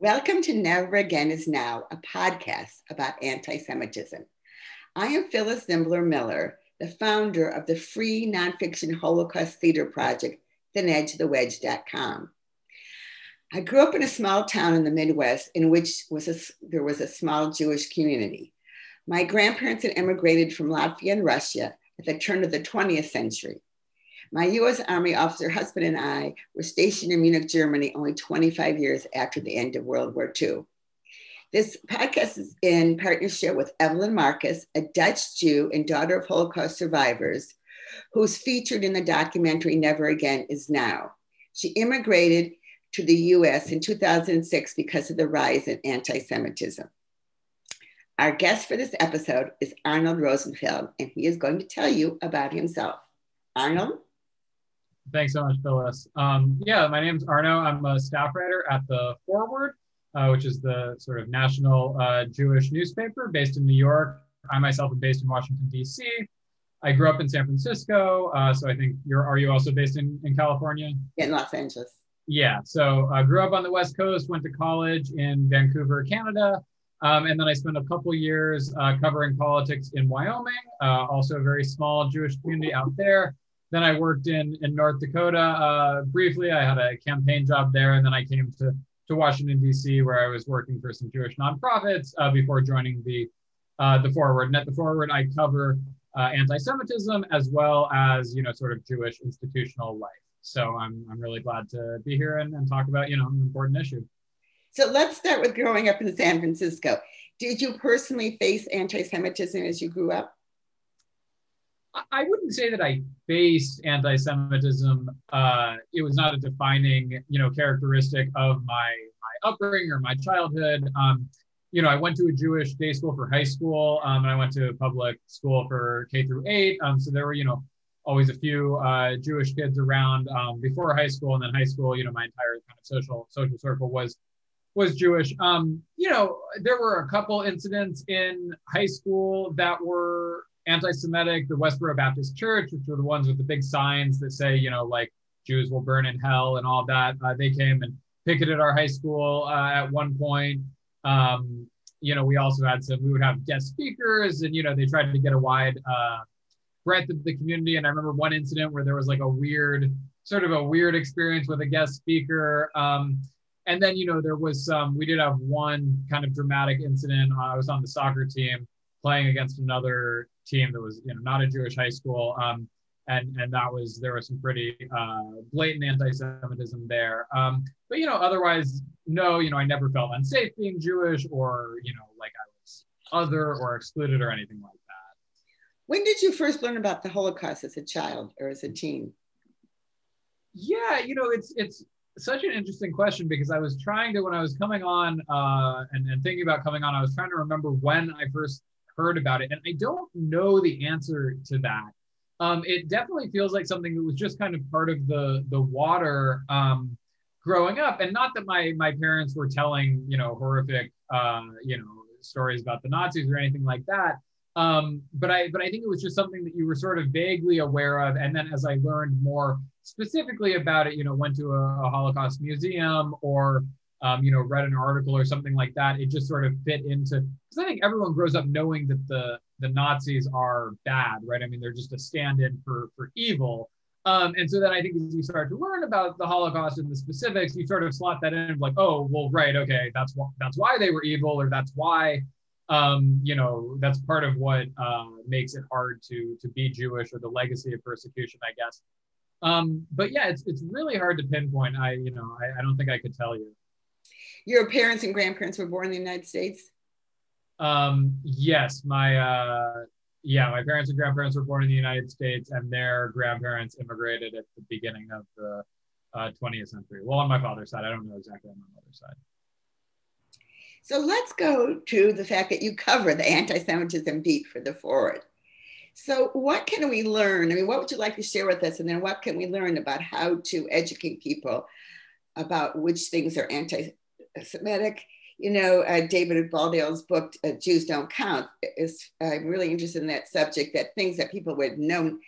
Welcome to Never Again Is Now, a podcast about anti Semitism. I am Phyllis Zimbler Miller, the founder of the free nonfiction Holocaust theater project, thinedgethewedge.com. I grew up in a small town in the Midwest in which was a, there was a small Jewish community. My grandparents had immigrated from Latvia and Russia at the turn of the 20th century. My US Army officer husband and I were stationed in Munich, Germany, only 25 years after the end of World War II. This podcast is in partnership with Evelyn Marcus, a Dutch Jew and daughter of Holocaust survivors, who's featured in the documentary Never Again Is Now. She immigrated to the US in 2006 because of the rise in anti Semitism. Our guest for this episode is Arnold Rosenfeld, and he is going to tell you about himself. Arnold? Thanks so much, Phyllis. Um, yeah, my name is Arno. I'm a staff writer at the Forward, uh, which is the sort of national uh, Jewish newspaper based in New York. I myself am based in Washington, D.C. I grew up in San Francisco, uh, so I think you're. Are you also based in in California? In Los Angeles. Yeah. So I grew up on the West Coast. Went to college in Vancouver, Canada. Um, and then I spent a couple years uh, covering politics in Wyoming, uh, also a very small Jewish community out there. Then I worked in in North Dakota uh, briefly. I had a campaign job there, and then I came to to Washington D.C. where I was working for some Jewish nonprofits uh, before joining the uh, the Forward. And at the Forward, I cover uh, anti-Semitism as well as you know sort of Jewish institutional life. So I'm I'm really glad to be here and, and talk about you know an important issue. So let's start with growing up in San Francisco. Did you personally face anti-Semitism as you grew up? I wouldn't say that I faced anti-Semitism. Uh, it was not a defining, you know, characteristic of my my upbringing or my childhood. Um, you know, I went to a Jewish day school for high school, um, and I went to a public school for K through eight. Um, so there were, you know, always a few uh, Jewish kids around um, before high school, and then high school. You know, my entire kind of social social circle was was Jewish. Um, you know, there were a couple incidents in high school that were anti-Semitic, the Westboro Baptist Church, which are the ones with the big signs that say, you know, like Jews will burn in hell and all that. Uh, they came and picketed our high school uh, at one point. Um, you know, we also had some, we would have guest speakers and, you know, they tried to get a wide uh, breadth of the community. And I remember one incident where there was like a weird, sort of a weird experience with a guest speaker. Um, and then, you know, there was some, we did have one kind of dramatic incident. Uh, I was on the soccer team playing against another team that was you know not a Jewish high school. Um, and and that was there was some pretty uh, blatant anti-Semitism there. Um, but you know, otherwise, no, you know, I never felt unsafe being Jewish or you know, like I was other or excluded or anything like that. When did you first learn about the Holocaust as a child or as a teen? Yeah, you know, it's it's such an interesting question because I was trying to when I was coming on uh, and, and thinking about coming on, I was trying to remember when I first heard about it. And I don't know the answer to that. Um, it definitely feels like something that was just kind of part of the the water um, growing up, and not that my my parents were telling you know horrific uh, you know stories about the Nazis or anything like that. Um, but I but I think it was just something that you were sort of vaguely aware of, and then as I learned more specifically about it, you know, went to a, a Holocaust museum or um, you know, read an article or something like that, it just sort of fit into because I think everyone grows up knowing that the the Nazis are bad, right? I mean, they're just a stand-in for for evil. Um, and so then I think as you start to learn about the Holocaust and the specifics, you sort of slot that in like, oh, well, right, okay, that's why that's why they were evil, or that's why, um, you know, that's part of what uh, makes it hard to to be Jewish or the legacy of persecution, I guess. Um, but yeah, it's it's really hard to pinpoint. I you know I, I don't think I could tell you. Your parents and grandparents were born in the United States? Um, yes, my uh, yeah, my parents and grandparents were born in the United States, and their grandparents immigrated at the beginning of the uh, 20th century. Well, on my father's side, I don't know exactly on my mother's side. So let's go to the fact that you cover the anti-Semitism beat for the Forward. So what can we learn? I mean, what would you like to share with us? And then what can we learn about how to educate people about which things are anti Semitic. You know, uh, David Baddiel's book, uh, Jews Don't Count, is I'm really interested in that subject that things that people would know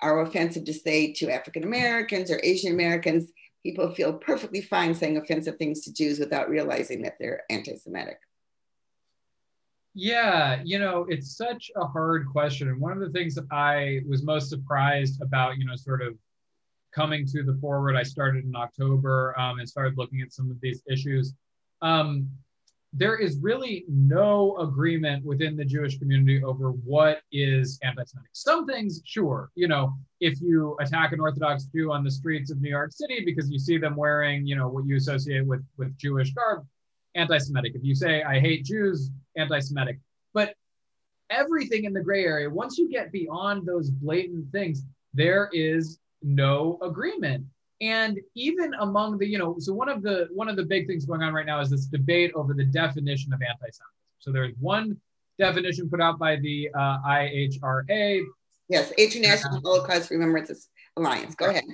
are offensive to say to African Americans or Asian Americans, people feel perfectly fine saying offensive things to Jews without realizing that they're anti Semitic? Yeah, you know, it's such a hard question. And one of the things that I was most surprised about, you know, sort of coming to the forward, I started in October um, and started looking at some of these issues. Um, there is really no agreement within the Jewish community over what is anti-Semitic. Some things, sure, you know, if you attack an Orthodox Jew on the streets of New York City because you see them wearing, you know, what you associate with with Jewish garb, anti-Semitic. If you say I hate Jews, anti-Semitic. But everything in the gray area, once you get beyond those blatant things, there is no agreement and even among the you know so one of the one of the big things going on right now is this debate over the definition of anti-semitism. So there's one definition put out by the uh, ihra yes international holocaust remembrance alliance. Go ahead.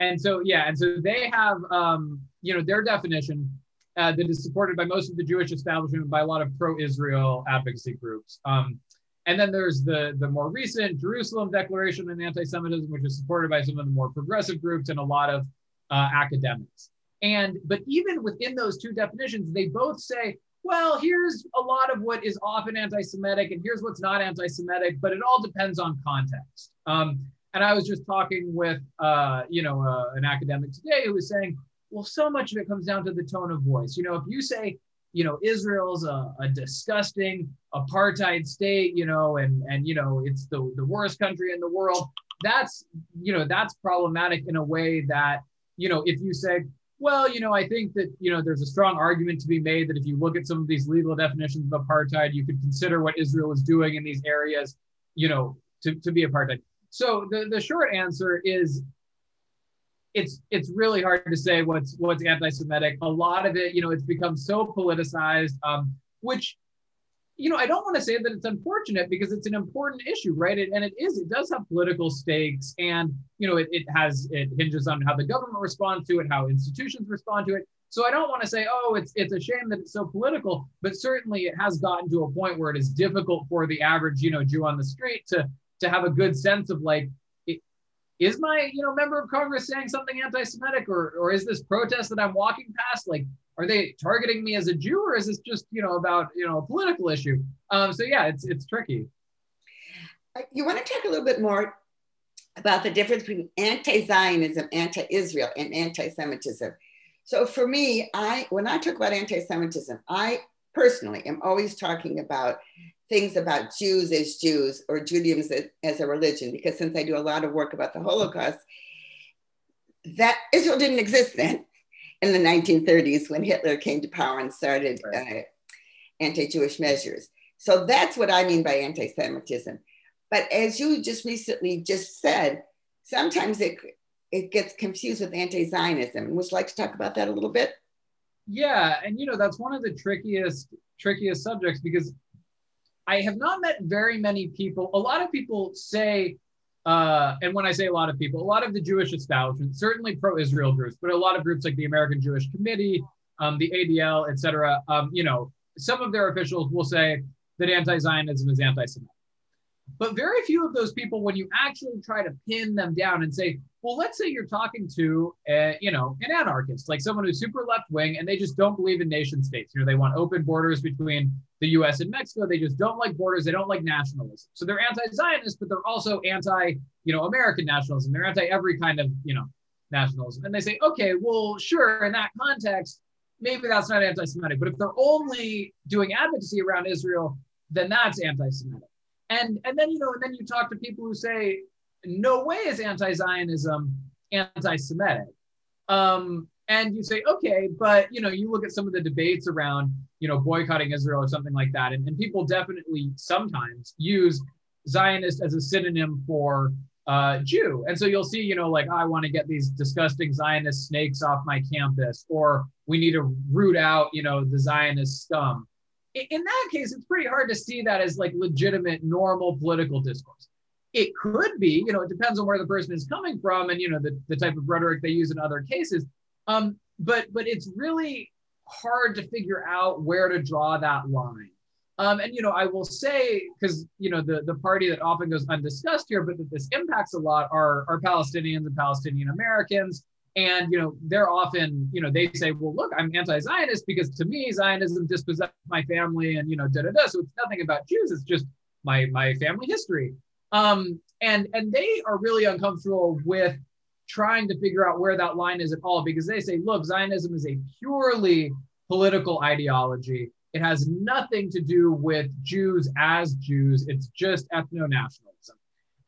And so yeah and so they have um, you know their definition uh, that is supported by most of the jewish establishment by a lot of pro-israel advocacy groups. Um, and then there's the, the more recent Jerusalem Declaration on Anti-Semitism, which is supported by some of the more progressive groups and a lot of uh, academics. And but even within those two definitions, they both say, well, here's a lot of what is often anti-Semitic, and here's what's not anti-Semitic, but it all depends on context. Um, and I was just talking with, uh, you know, uh, an academic today who was saying, well, so much of it comes down to the tone of voice. You know, if you say you know Israel's a, a, disgusting apartheid state, you know, and and you know it's the the worst country in the world. That's you know that's problematic in a way that you know if you say, well, you know, I think that you know there's a strong argument to be made that if you look at some of these legal definitions of apartheid, you could consider what Israel is doing in these areas, you know, to, to be apartheid. So the, the short answer is it's it's really hard to say what's what's anti-Semitic. A lot of it, you know, it's become so politicized, um, which you know, I don't want to say that it's unfortunate because it's an important issue, right? It, and it is, it does have political stakes and, you know, it, it has, it hinges on how the government responds to it, how institutions respond to it. So I don't want to say, oh, it's, it's a shame that it's so political, but certainly it has gotten to a point where it is difficult for the average, you know, Jew on the street to, to have a good sense of like, is my you know member of Congress saying something anti-Semitic, or or is this protest that I'm walking past like are they targeting me as a Jew, or is this just you know about you know a political issue? Um, so yeah, it's it's tricky. You want to talk a little bit more about the difference between anti-Zionism, anti-Israel, and anti-Semitism. So for me, I when I talk about anti-Semitism, I personally am always talking about things about Jews as Jews or Judaism as a religion, because since I do a lot of work about the Holocaust, that Israel didn't exist then in the 1930s when Hitler came to power and started uh, anti Jewish measures. So that's what I mean by anti Semitism. But as you just recently just said, sometimes it, it gets confused with anti Zionism. Would you like to talk about that a little bit? Yeah, and you know that's one of the trickiest trickiest subjects because I have not met very many people. A lot of people say, uh, and when I say a lot of people, a lot of the Jewish establishment, certainly pro-Israel groups, but a lot of groups like the American Jewish Committee, um, the ADL, etc. Um, you know, some of their officials will say that anti-Zionism is anti-Semitic. But very few of those people, when you actually try to pin them down and say, well, let's say you're talking to, a, you know, an anarchist, like someone who's super left wing, and they just don't believe in nation states. You know, they want open borders between the U.S. and Mexico. They just don't like borders. They don't like nationalism. So they're anti-Zionist, but they're also anti, you know, American nationalism. They're anti every kind of, you know, nationalism. And they say, okay, well, sure, in that context, maybe that's not anti-Semitic. But if they're only doing advocacy around Israel, then that's anti-Semitic. And and then you know, and then you talk to people who say, no way is anti-Zionism anti-Semitic. Um, and you say, okay, but you know, you look at some of the debates around, you know, boycotting Israel or something like that, and, and people definitely sometimes use Zionist as a synonym for uh, Jew. And so you'll see, you know, like I want to get these disgusting Zionist snakes off my campus, or we need to root out, you know, the Zionist scum. In, that case, it's pretty hard to see that as like legitimate, normal political discourse. It could be, you know, it depends on where the person is coming from and, you know, the, the type of rhetoric they use in other cases. Um, but but it's really hard to figure out where to draw that line. Um, and you know, I will say because you know the the party that often goes undiscussed here, but that this impacts a lot are are Palestinians and Palestinian Americans. And you know, they're often, you know, they say, well, look, I'm anti-Zionist because to me, Zionism dispossessed my family and you know, da da da. So it's nothing about Jews, it's just my my family history. Um, and and they are really uncomfortable with trying to figure out where that line is at all because they say, look, Zionism is a purely political ideology. It has nothing to do with Jews as Jews. It's just ethno nationalism.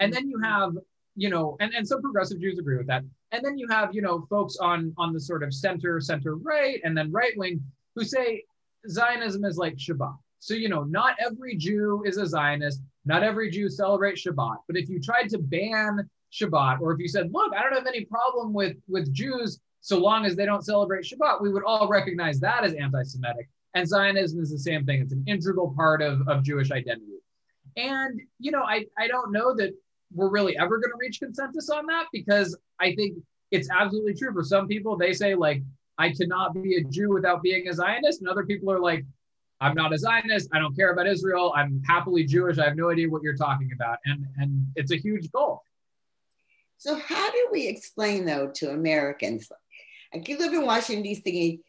And then you have, you know, and, and some progressive Jews agree with that. And then you have, you know, folks on, on the sort of center, center right, and then right wing who say Zionism is like Shabbat. So, you know, not every Jew is a Zionist. Not every Jew celebrates Shabbat. But if you tried to ban Shabbat, or if you said, look, I don't have any problem with, with Jews so long as they don't celebrate Shabbat, we would all recognize that as anti Semitic. And Zionism is the same thing. It's an integral part of, of Jewish identity. And, you know, I, I don't know that we're really ever going to reach consensus on that because I think it's absolutely true. For some people, they say, like, I cannot be a Jew without being a Zionist. And other people are like, I'm not a Zionist. I don't care about Israel. I'm happily Jewish. I have no idea what you're talking about. And, and it's a huge goal. So, how do we explain, though, to Americans you live in Washington, D.C.,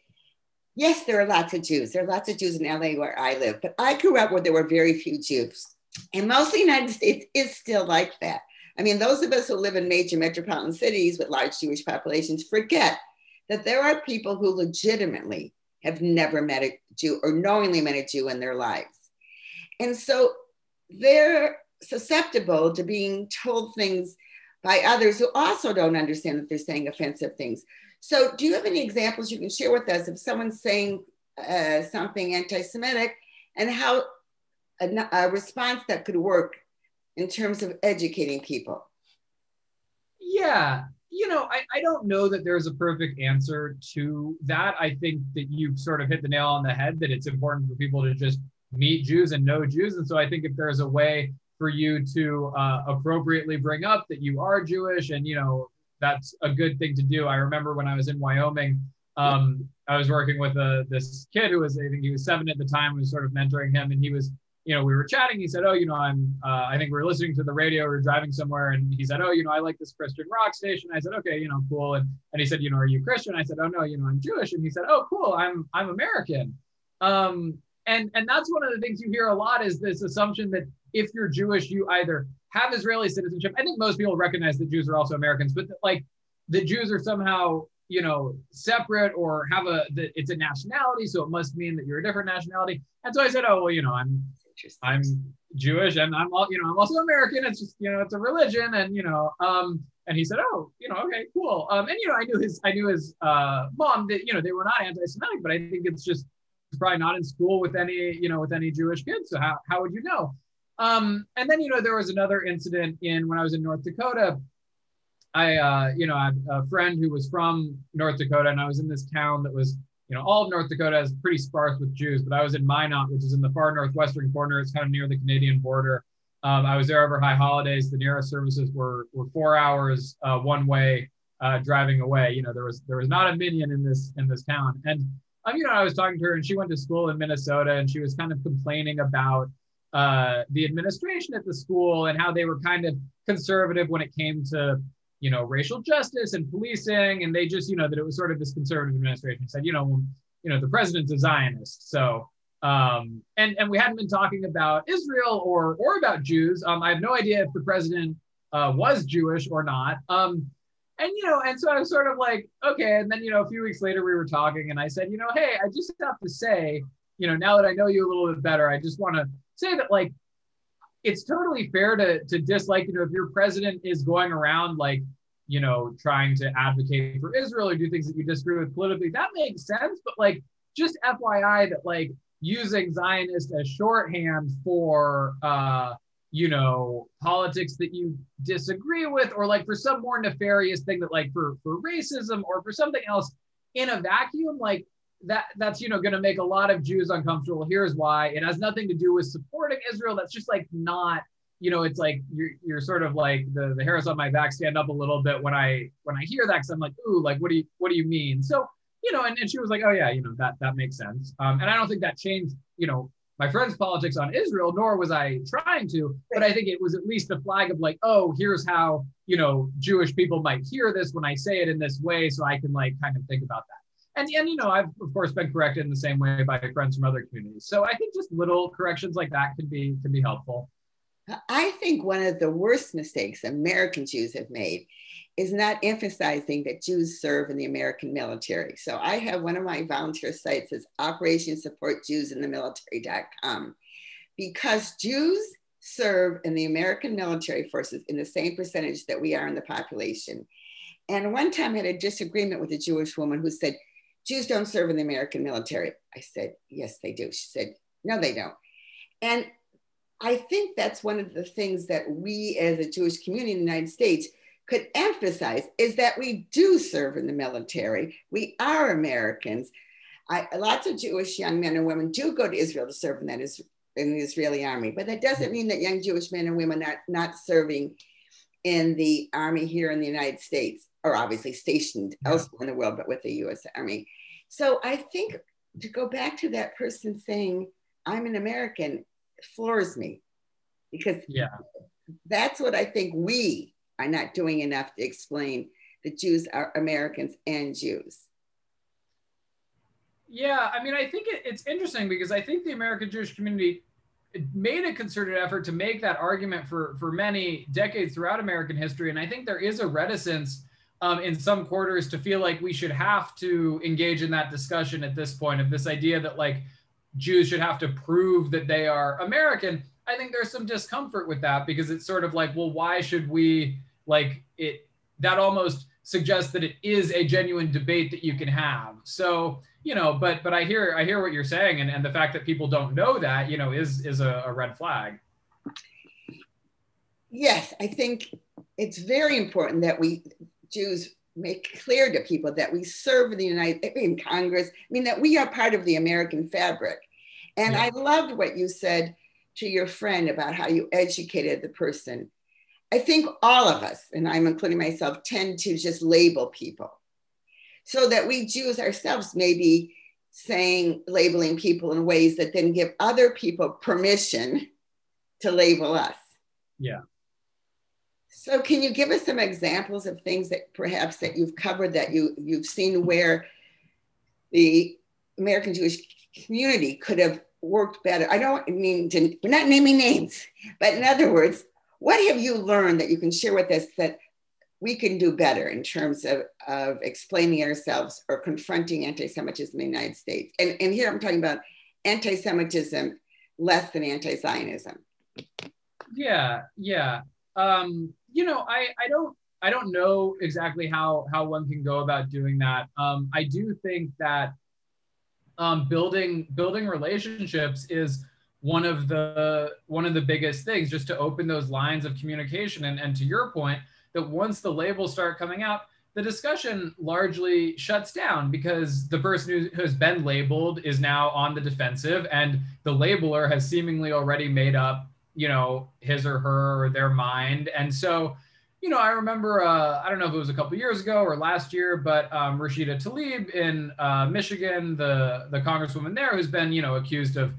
yes, there are lots of Jews. There are lots of Jews in LA where I live, but I grew up where there were very few Jews. And most of the United States is still like that. I mean, those of us who live in major metropolitan cities with large Jewish populations forget that there are people who legitimately have never met a Jew or knowingly met a Jew in their lives. And so they're susceptible to being told things by others who also don't understand that they're saying offensive things. So, do you have any examples you can share with us of someone saying uh, something anti Semitic and how a, a, response that could work in terms of educating people? Yeah, you know, I, I don't know that there's a perfect answer to that. I think that you've sort of hit the nail on the head that it's important for people to just meet Jews and know Jews. And so I think if there's a way for you to uh, appropriately bring up that you are Jewish and, you know, that's a good thing to do. I remember when I was in Wyoming, um, I was working with a, this kid who was, I think he was seven at the time, was sort of mentoring him. And he was, you know, we were chatting. He said, Oh, you know, I'm, uh, I think we were listening to the radio, we were driving somewhere. And he said, Oh, you know, I like this Christian rock station. I said, Okay, you know, cool. And, and he said, You know, are you Christian? I said, Oh, no, you know, I'm Jewish. And he said, Oh, cool. I'm, I'm American. Um, and, and that's one of the things you hear a lot is this assumption that if you're Jewish, you either have Israeli citizenship. I think most people recognize that Jews are also Americans, but like the Jews are somehow, you know, separate or have a that it's a nationality, so it must mean that you're a different nationality. And so I said, oh well, you know, I'm I'm Jewish and I'm all, you know, I'm also American. It's just, you know, it's a religion, and you know, um, and he said, oh, you know, okay, cool. Um, and you know, I knew his I knew his uh mom that you know they were not anti-Semitic, but I think it's just probably not in school with any you know with any Jewish kids. So how how would you know? Um, and then, you know, there was another incident in when I was in North Dakota. I, uh, you know, I had a friend who was from North Dakota, and I was in this town that was, you know, all of North Dakota is pretty sparse with Jews, but I was in Minot, which is in the far northwestern corner. It's kind of near the Canadian border. Um, I was there over high holidays. The nearest services were were four hours uh, one way uh, driving away. You know, there was there was not a minyan in this in this town, and um, you know, I was talking to her, and she went to school in Minnesota, and she was kind of complaining about uh, the administration at the school and how they were kind of conservative when it came to you know racial justice and policing and they just you know that it was sort of this conservative administration. Said you know you know the president's a zionist. So um and and we hadn't been talking about israel or or about jews. Um i have no idea if the president uh, was jewish or not. Um and you know and so i was sort of like okay. And then you know a few weeks later we were talking and i said you know hey i just have to say you know now that i know you a little bit better i just want to say that like it's totally fair to to dislike, you know, if your president is going around like, you know, trying to advocate for Israel or do things that you disagree with politically, that makes sense. But like just FYI that like using Zionist as shorthand for uh, you know, politics that you disagree with, or like for some more nefarious thing that like for for racism or for something else in a vacuum, like that that's you know going to make a lot of Jews uncomfortable. Here's why. It has nothing to do with supporting Israel. That's just like not you know it's like you're you're sort of like the the hairs on my back stand up a little bit when I when I hear that because I'm like ooh like what do you what do you mean? So you know and, and she was like oh yeah you know that that makes sense. Um, and I don't think that changed you know my friend's politics on Israel, nor was I trying to, but I think it was at least a flag of like, oh, here's how you know, Jewish people might hear this when I say it in this way, so I can like kind of think about that. And and you know, I've of course been corrected in the same way by friends from other communities. So I think just little corrections like that can be can be helpful. I think one of the worst mistakes American Jews have made is not emphasizing that Jews serve in the American military. So I have one of my volunteer sites is Operation Support Jews in the Military.com because Jews serve in the American military forces in the same percentage that we are in the population. And one time I had a disagreement with a Jewish woman who said, Jews don't serve in the American military. I said, yes, they do. She said, no, they don't. And I think that's one of the things that we as a Jewish community in the United States could emphasize is that we do serve in the military. We are Americans. I, lots of Jewish young men and women do go to Israel to serve in that is, in the Israeli army. But that doesn't mean that young Jewish men and women are not serving in the army here in the United States, or obviously stationed elsewhere in the world, but with the US Army. So I think to go back to that person saying, I'm an American, floors me because yeah. that's what I think we are not doing enough to explain that Jews are Americans and Jews. Yeah, I mean, I think it, it's interesting because I think the American Jewish community made a concerted effort to make that argument for for many decades throughout American history, and I think there is a reticence um, in some quarters to feel like we should have to engage in that discussion at this point of this idea that like Jews should have to prove that they are American. I think there's some discomfort with that because it's sort of like, well, why should we like it? That almost suggests that it is a genuine debate that you can have. So you know, but but I hear I hear what you're saying, and, and the fact that people don't know that, you know, is is a, a red flag. Yes, I think it's very important that we Jews make clear to people that we serve in the United in Congress. I mean that we are part of the American fabric. And yeah. I loved what you said to your friend about how you educated the person. I think all of us, and I'm including myself, tend to just label people so that we Jews ourselves may be saying, labeling people in ways that then give other people permission to label us. Yeah. So can you give us some examples of things that perhaps that you've covered that you, you've seen where the American Jewish community could have worked better? I don't mean to, we're not naming names, but in other words, what have you learned that you can share with us that we can do better in terms of, of explaining ourselves or confronting anti-Semitism in the United States. And, and here I'm talking about anti-Semitism less than anti-Zionism. Yeah, yeah. Um, you know, I, I don't I don't know exactly how how one can go about doing that. Um, I do think that um, building building relationships is one of the one of the biggest things just to open those lines of communication and, and to your point that once the labels start coming out, the discussion largely shuts down because the person who has been labeled is now on the defensive and the labeler has seemingly already made up, you know, his or her or their mind. And so, you know, I remember, uh, I don't know if it was a couple years ago or last year, but um, Rashida Tlaib in uh, Michigan, the, the congresswoman there who's been, you know, accused of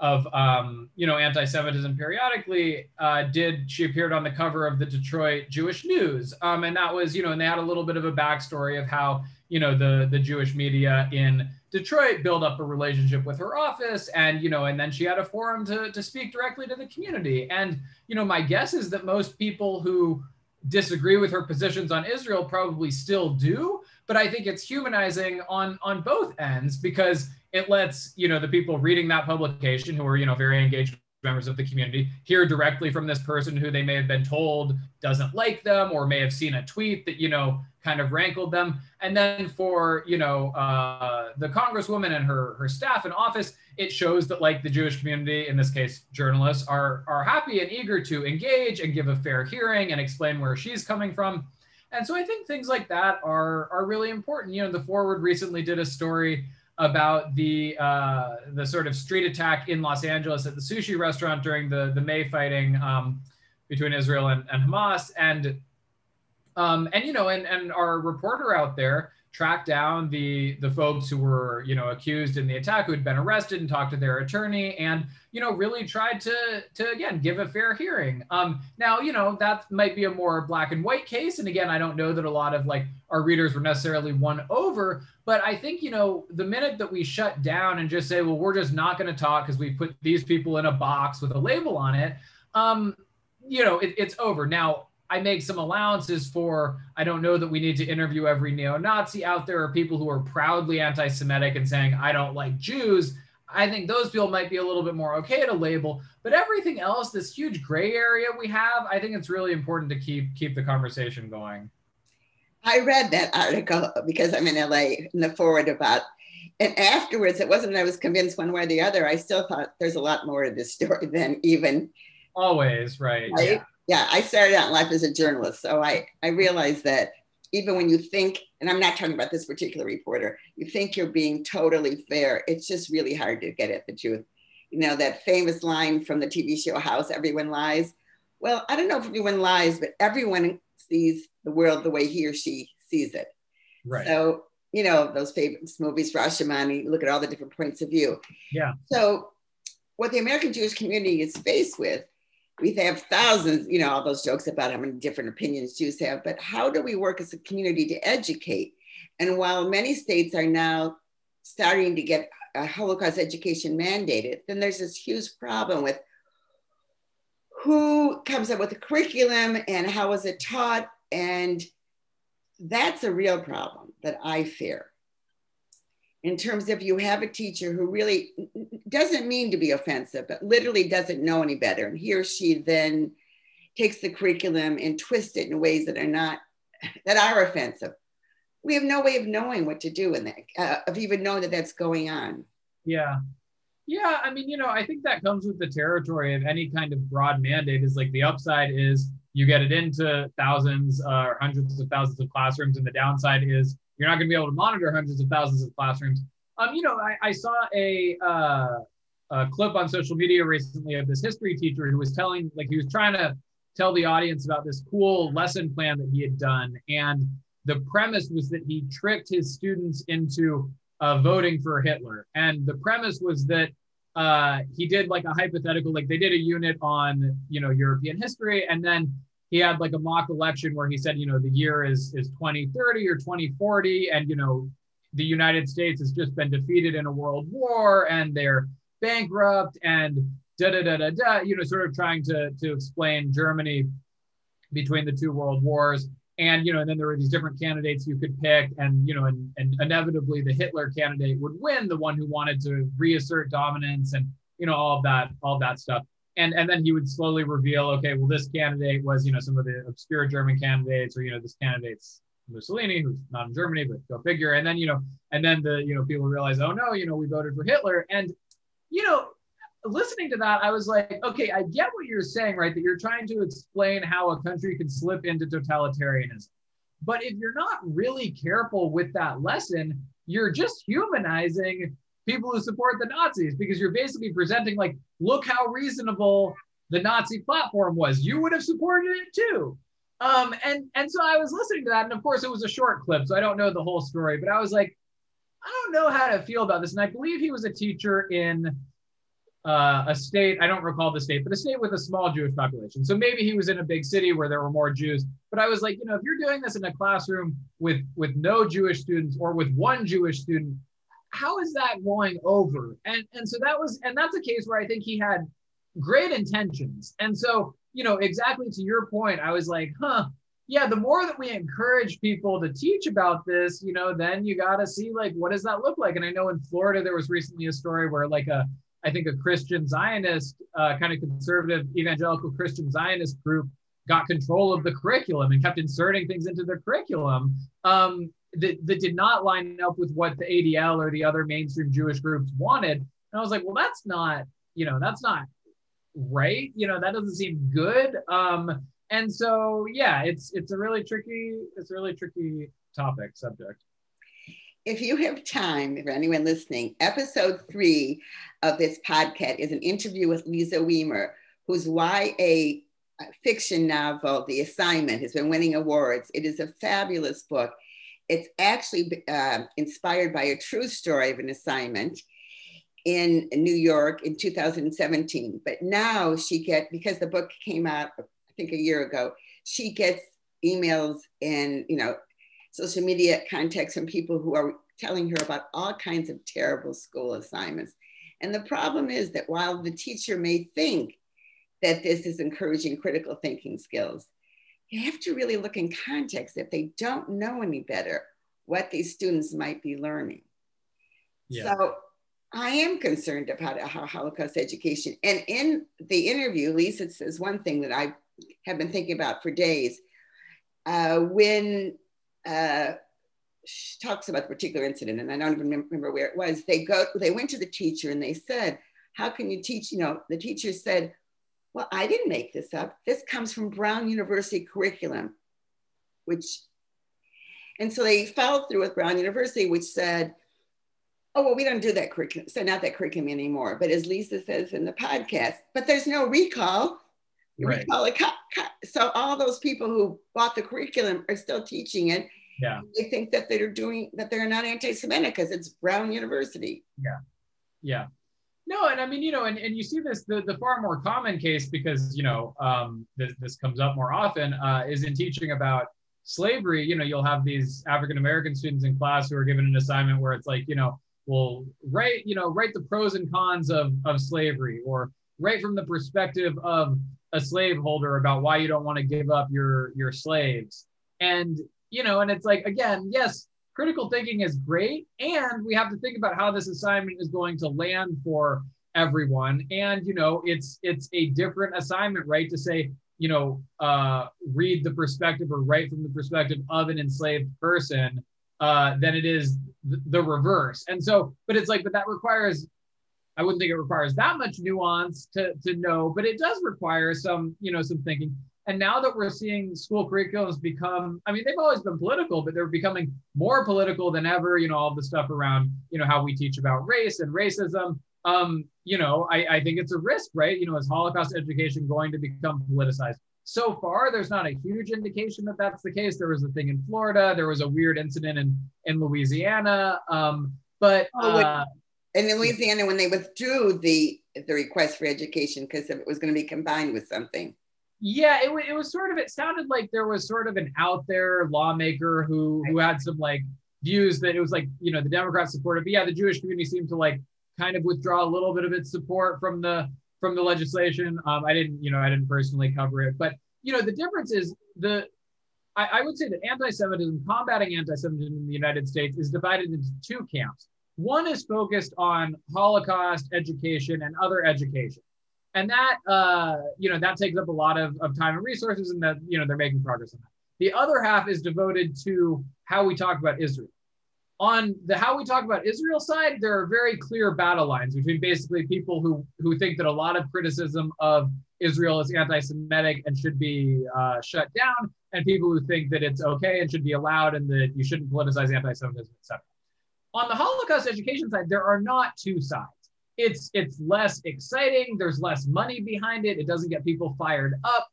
of um, you know anti-Semitism periodically. Uh, did she appeared on the cover of the Detroit Jewish News, um, and that was you know, and they had a little bit of a backstory of how you know the the Jewish media in Detroit built up a relationship with her office, and you know, and then she had a forum to to speak directly to the community. And you know, my guess is that most people who disagree with her positions on Israel probably still do, but I think it's humanizing on on both ends because it lets you know the people reading that publication who are you know very engaged members of the community hear directly from this person who they may have been told doesn't like them or may have seen a tweet that you know kind of rankled them. And then for you know uh, the congresswoman and her her staff in office it shows that like the jewish community in this case journalists are are happy and eager to engage and give a fair hearing and explain where she's coming from. And so i think things like that are are really important. You know the forward recently did a story about the uh, the sort of street attack in Los Angeles at the sushi restaurant during the the May fighting um, between Israel and, and Hamas, and um, and you know, and and our reporter out there track down the the folks who were you know accused in the attack who had been arrested and talk to their attorney and you know really tried to to again give a fair hearing. Um now you know that might be a more black and white case. And again i don't know that a lot of like our readers were necessarily won over but i think you know the minute that we shut down and just say well we're just not going to talk because we put these people in a box with a label on it um you know it, it's over. Now I make some allowances for I don't know that we need to interview every neo-Nazi out there or people who are proudly anti-Semitic and saying I don't like Jews. I think those people might be a little bit more okay to label, but everything else, this huge gray area we have, I think it's really important to keep keep the conversation going. I read that article because I'm in LA in the forward about and afterwards it wasn't I was convinced one way or the other. I still thought there's a lot more to this story than even always right. right? Yeah yeah, I started out in life as a journalist. So I, I realized that even when you think, and I'm not talking about this particular reporter, you think you're being totally fair, it's just really hard to get at the truth. You know, that famous line from the TV show House, everyone lies. Well, I don't know if everyone lies, but everyone sees the world the way he or she sees it. Right. So, you know, those famous movies, Rashomon, look at all the different points of view. Yeah. So, what the American Jewish community is faced with we have thousands, you know, all those jokes about how many different opinions Jews have, but how do we work as a community to educate? And while many states are now starting to get Holocaust education mandated, then there's this huge problem with who comes up with the curriculum and how is it taught. And that's a real problem that I fear in terms of you have a teacher who really doesn't mean to be offensive, but literally doesn't know any better. And he or she then takes the curriculum and twists it in ways that are not, that are offensive. We have no way of knowing what to do in that, uh, of even knowing that that's going on. Yeah. Yeah. I mean, you know, I think that comes with the territory of any kind of broad mandate is like the upside is you get it into thousands uh, or hundreds of thousands of classrooms. And the downside is you're not going to be able to monitor hundreds of thousands of classrooms. Um, you know, I, I saw a, uh, a clip on social media recently of this history teacher who was telling, like, he was trying to tell the audience about this cool lesson plan that he had done. And the premise was that he tricked his students into uh, voting for Hitler. And the premise was that uh, he did like a hypothetical, like they did a unit on, you know, European history. And then he had like a mock election where he said, you know, the year is is 2030 or 2040, and you know, the United States has just been defeated in a world war and they're bankrupt and da da da da da. You know, sort of trying to to explain Germany between the two world wars. And you know, and then there were these different candidates you could pick, and you know, and, and inevitably the Hitler candidate would win, the one who wanted to reassert dominance and you know all of that, all of that stuff and and then he would slowly reveal, okay, well, this candidate was, you know, some of the obscure German candidates, or you know, this candidate's Mussolini, who's not in Germany, but go figure. And then, you know, and then the, you know, people realize, oh no, you know, we voted for Hitler. And, you know, listening to that, I was like, okay, I get what you're saying, right? That you're trying to explain how a country can slip into totalitarianism. But if you're not really careful with that lesson, you're just humanizing people who support the Nazis because you're basically presenting like, look how reasonable the Nazi platform was. You would have supported it too. Um, and and so I was listening to that, and of course it was a short clip, so I don't know the whole story. But I was like, I don't know how to feel about this. And I believe he was a teacher in uh, a state, I don't recall the state, but a state with a small Jewish population. So maybe he was in a big city where there were more Jews. But I was like, you know, if you're doing this in a classroom with with no Jewish students or with one Jewish student, how is that going over? And and so that was and that's a case where I think he had great intentions. And so, you know, exactly to your point, I was like, huh, yeah, the more that we encourage people to teach about this, you know, then you got to see like what does that look like? And I know in Florida there was recently a story where like a I think a Christian Zionist, uh, kind of conservative evangelical Christian Zionist group got control of the curriculum and kept inserting things into the curriculum. Um, that, that did not line up with what the ADL or the other mainstream Jewish groups wanted. And I was like, well, that's not, you know, that's not right. You know, that doesn't seem good. Um, and so, yeah, it's it's a really tricky, it's a really tricky topic subject. If you have time, for anyone listening, episode three of this podcast is an interview with Lisa Wiemer, whose YA fiction novel, The Assignment, has been winning awards. It is a fabulous book it's actually uh, inspired by a true story of an assignment in New York in 2017. But now she get because the book came out, I think a year ago, she gets emails and you know social media contacts from people who are telling her about all kinds of terrible school assignments. And the problem is that while the teacher may think that this is encouraging critical thinking skills, you have to really look in context if they don't know any better what these students might be learning. Yeah. So I am concerned about how Holocaust education. And in the interview, Lisa says one thing that I have been thinking about for days. Uh, when uh, she talks about the particular incident, and I don't even remember where it was. They go, they went to the teacher and they said, "How can you teach?" You know, the teacher said, "Well, I didn't make this up. This comes from Brown University curriculum," which, and so they followed through with Brown University, which said, "Oh, well, we don't do that curriculum, so not that curriculum anymore." But as Lisa says in the podcast, but there's no recall. Right. Recall it. So all those people who bought the curriculum are still teaching it yeah they think that they're doing that they're not anti-semitic because it's brown university yeah yeah no and i mean you know and, and you see this the, the far more common case because you know um, this, this comes up more often uh, is in teaching about slavery. You know you'll have these african american students in class who are given an assignment where it's like you know well write you know write the pros and cons of of slavery or write from the perspective of a slaveholder about why you don't want to give up your your slaves. And you know, and it's like, again, yes, critical thinking is great. And we have to think about how this assignment is going to land for everyone. And, you know, it's, it's a different assignment, right? To say, you know, uh, read the perspective or write from the perspective of an enslaved person uh, than it is th- the reverse. And so, but it's like, but that requires I wouldn't think it requires that much nuance to, to know, but it does require some, you know, some thinking. And now that we're seeing school curriculums become, I mean, they've always been political, but they're becoming more political than ever. You know, all the stuff around, you know, how we teach about race and racism. Um, you know, I, I think it's a risk, right? You know, is Holocaust education going to become politicized? So far, there's not a huge indication that that's the case. There was a thing in Florida. There was a weird incident in in Louisiana. Um, but oh, uh, in Louisiana, when they withdrew the the request for education because it was going to be combined with something yeah, it, it was sort of, it sounded like there was sort of an out there lawmaker who, who had some like views that it was like, you know, the Democrats supported, but yeah, the Jewish community seemed to like kind of withdraw a little bit of its support from the, from the legislation. Um, I didn't, you know, I didn't personally cover it, but you know, the difference is the, I, I would say that anti-Semitism, combating anti-Semitism in the United States is divided into two camps. One is focused on Holocaust education and other education and that uh, you know that takes up a lot of, of time and resources and that you know they're making progress on that. The other half is devoted to how we talk about israel. On the how we talk about israel side there are very clear battle lines between basically people who who think that a lot of criticism of israel is anti-semitic and should be uh, shut down and people who think that it's okay and should be allowed and that you shouldn't politicize anti-semitism etc on the holocaust education side there are not two sides it's it's less exciting. There's less money behind it. It doesn't get people fired up,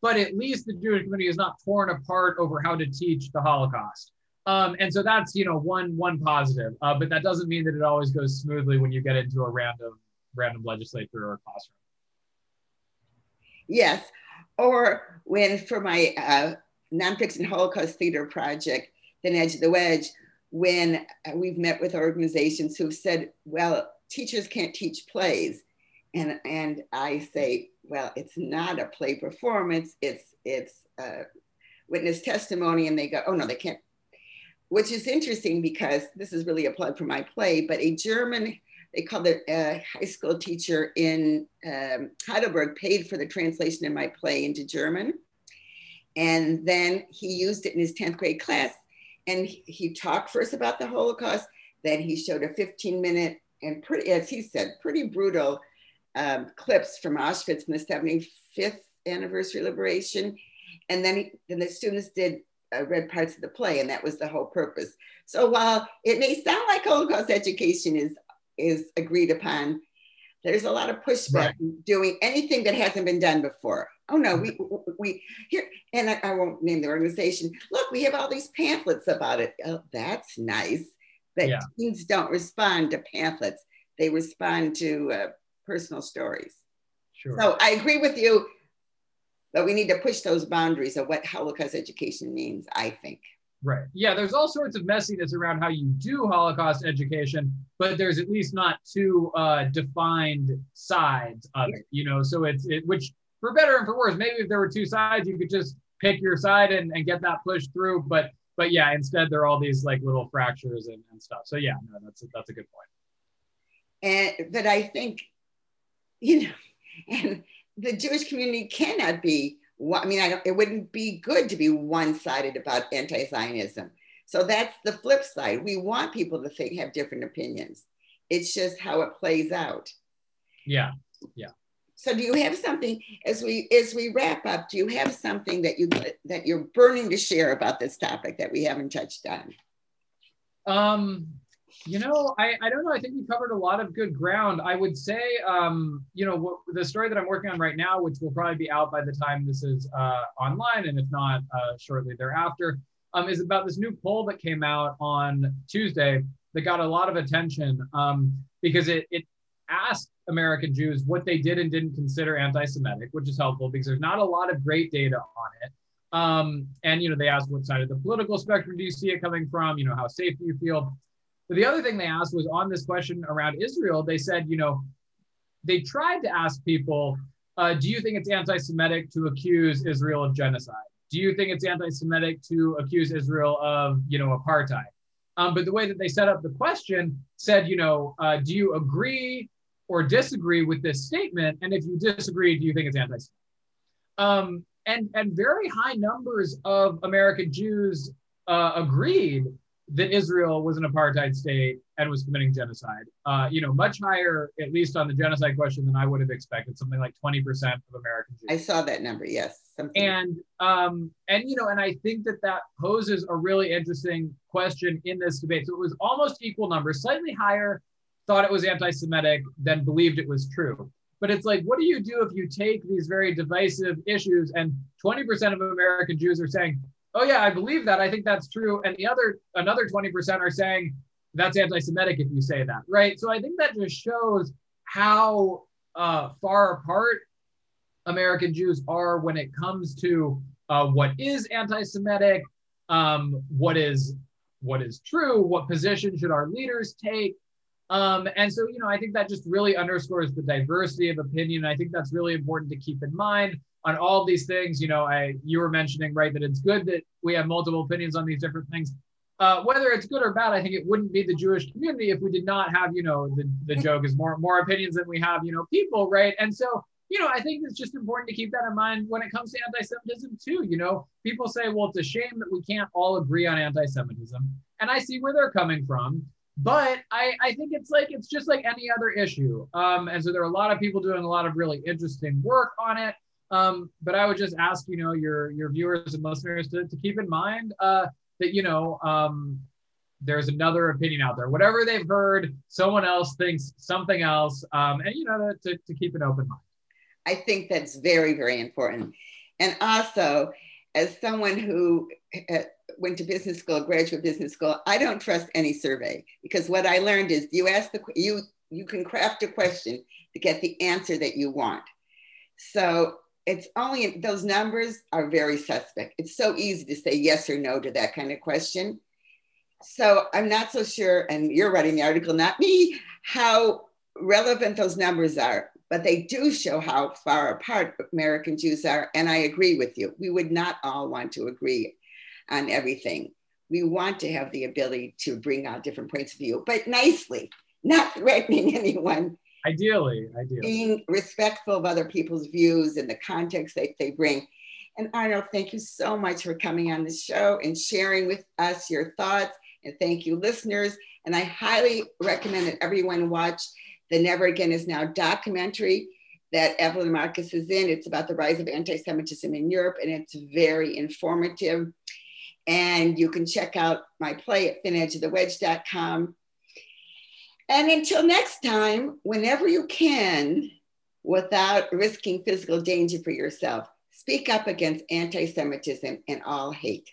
but at least the Jewish community is not torn apart over how to teach the Holocaust. Um, and so that's you know one one positive, uh, but that doesn't mean that it always goes smoothly when you get into a random random legislature or classroom. Yes, or when for my uh, nonfiction Holocaust theater project, Thin Edge of the Wedge, when we've met with organizations who've said, well, teachers can't teach plays. And, and I say, well, it's not a play performance, it's, it's a witness testimony. And they go, oh no, they can't. Which is interesting because this is really a plug for my play, but a German, they called it a high school teacher in um, Heidelberg paid for the translation of my play into German. And then he used it in his 10th grade class. And he, he talked first about the Holocaust, then he showed a 15 minute and pretty, as he said, pretty brutal um, clips from Auschwitz from the 75th anniversary liberation. And then, he, then the students did uh, read parts of the play, and that was the whole purpose. So while it may sound like Holocaust education is is agreed upon, There's a lot of pushback right. doing anything that hasn't been done before. Oh no, we we here, and I, I, won't name the organization. Look, we have all these pamphlets about it. Oh, that's nice. That yeah. teens don't respond to pamphlets; they respond to uh, personal stories. Sure. So I agree with you, but we need to push those boundaries of what Holocaust education means. I think. Right. Yeah, there's all sorts of messiness around how you do Holocaust education, but there's at least not two uh, defined sides of it. You know, so it's it, which for better and for worse. Maybe if there were two sides, you could just pick your side and, and get that pushed through. But but yeah, instead there are all these like little fractures and, and stuff. So yeah, no, that's a, that's a good point. And but I think, you know, and the Jewish community cannot be I mean, I don't, it wouldn't be good to be one-sided about anti-Zionism. So that's the flip side. We want people to think have different opinions. It's just how it plays out. Yeah, yeah. So do you have something as we as we wrap up? Do you have something that you that you're burning to share about this topic that we haven't touched on? Um, you know, I, I don't know. I think we covered a lot of good ground. I would say, um, you know, what, the story that I'm working on right now, which will probably be out by the time this is uh, online, and if not uh, shortly thereafter, um, is about this new poll that came out on Tuesday that got a lot of attention um, because it, it asked American Jews what they did and didn't consider anti-Semitic, which is helpful because there's not a lot of great data on it. Um, and you know, they asked what side of the political spectrum do you see it coming from? You know, how safe do you feel? But the other thing they asked was on this question around Israel, they said, you know, they tried to ask people, uh, do you think it's anti Semitic to accuse Israel of genocide? Do you think it's anti Semitic to accuse Israel of, you know, apartheid? Um, but the way that they set up the question said, you know, uh, do you agree or disagree with this statement? And if you disagree, do you think it's anti Semitic? Um, and, and very high numbers of American Jews uh, agreed that Israel was an apartheid state and was committing genocide. Uh, you know, much higher, at least on the genocide question, than I would have expected. Something like twenty percent of American Jews. I saw that number. Yes. Something. And um, and you know, and I think that that poses a really interesting question in this debate. So it was almost equal numbers, slightly higher. Thought it was anti-Semitic then believed it was true. But it's like, what do you do if you take these very divisive issues and 20% of American Jews are saying, oh yeah, I believe that. I think that's true. And the other another 20% are saying that's anti-Semitic if you say that, right? So I think that just shows how uh, far apart American Jews are when it comes to uh, what is anti-Semitic, um, what is what is true, what position should our leaders take. Um, and so, you know, I think that just really underscores the diversity of opinion. I think that's really important to keep in mind on all of these things. You know, I you were mentioning right that it's good that we have multiple opinions on these different things. Uh, whether it's good or bad, I think it wouldn't be the Jewish community if we did not have, you know, the, the joke is more more opinions than we have, you know, people, right? And so, you know, I think it's just important to keep that in mind when it comes to anti-Semitism too. You know, people say, well, it's a shame that we can't all agree on anti-Semitism, and I see where they're coming from. But I, I think it's like it's just like any other issue. Um, and so there are a lot of people doing a lot of really interesting work on it. Um, but I would just ask, you know, your your viewers and listeners to, to keep in mind uh, that, you know, um, there's another opinion out there. Whatever they've heard, someone else thinks something else, um, and you know, to, to keep an open mind. I think that's very, very important. And also, as someone who uh, went to business school, graduate business school, I don't trust any survey because what I learned is you ask the you you can craft a question to get the answer that you want. So it's only those numbers are very suspect. It's so easy to say yes or no to that kind of question. So I'm not so sure, and you're writing the article, not me, how relevant those numbers are, but they do show how far apart American Jews are. And I agree with you. We would not all want to agree on everything. We want to have the ability to bring out different points of view, but nicely, not threatening anyone Ideally, ideally. Being respectful of other people's views and the context that they bring. And Arnold, thank you so much for coming on the show and sharing with us your thoughts. And thank you, listeners. And I highly recommend that everyone watch the Never Again Is Now documentary that Evelyn Markus is in. It's about the rise of anti Semitism in Europe, and it's very informative. And you can check out my play at thinedgeofthewedge.com And until next time, whenever you can, without risking physical danger for yourself, speak up against anti Semitism and all hate.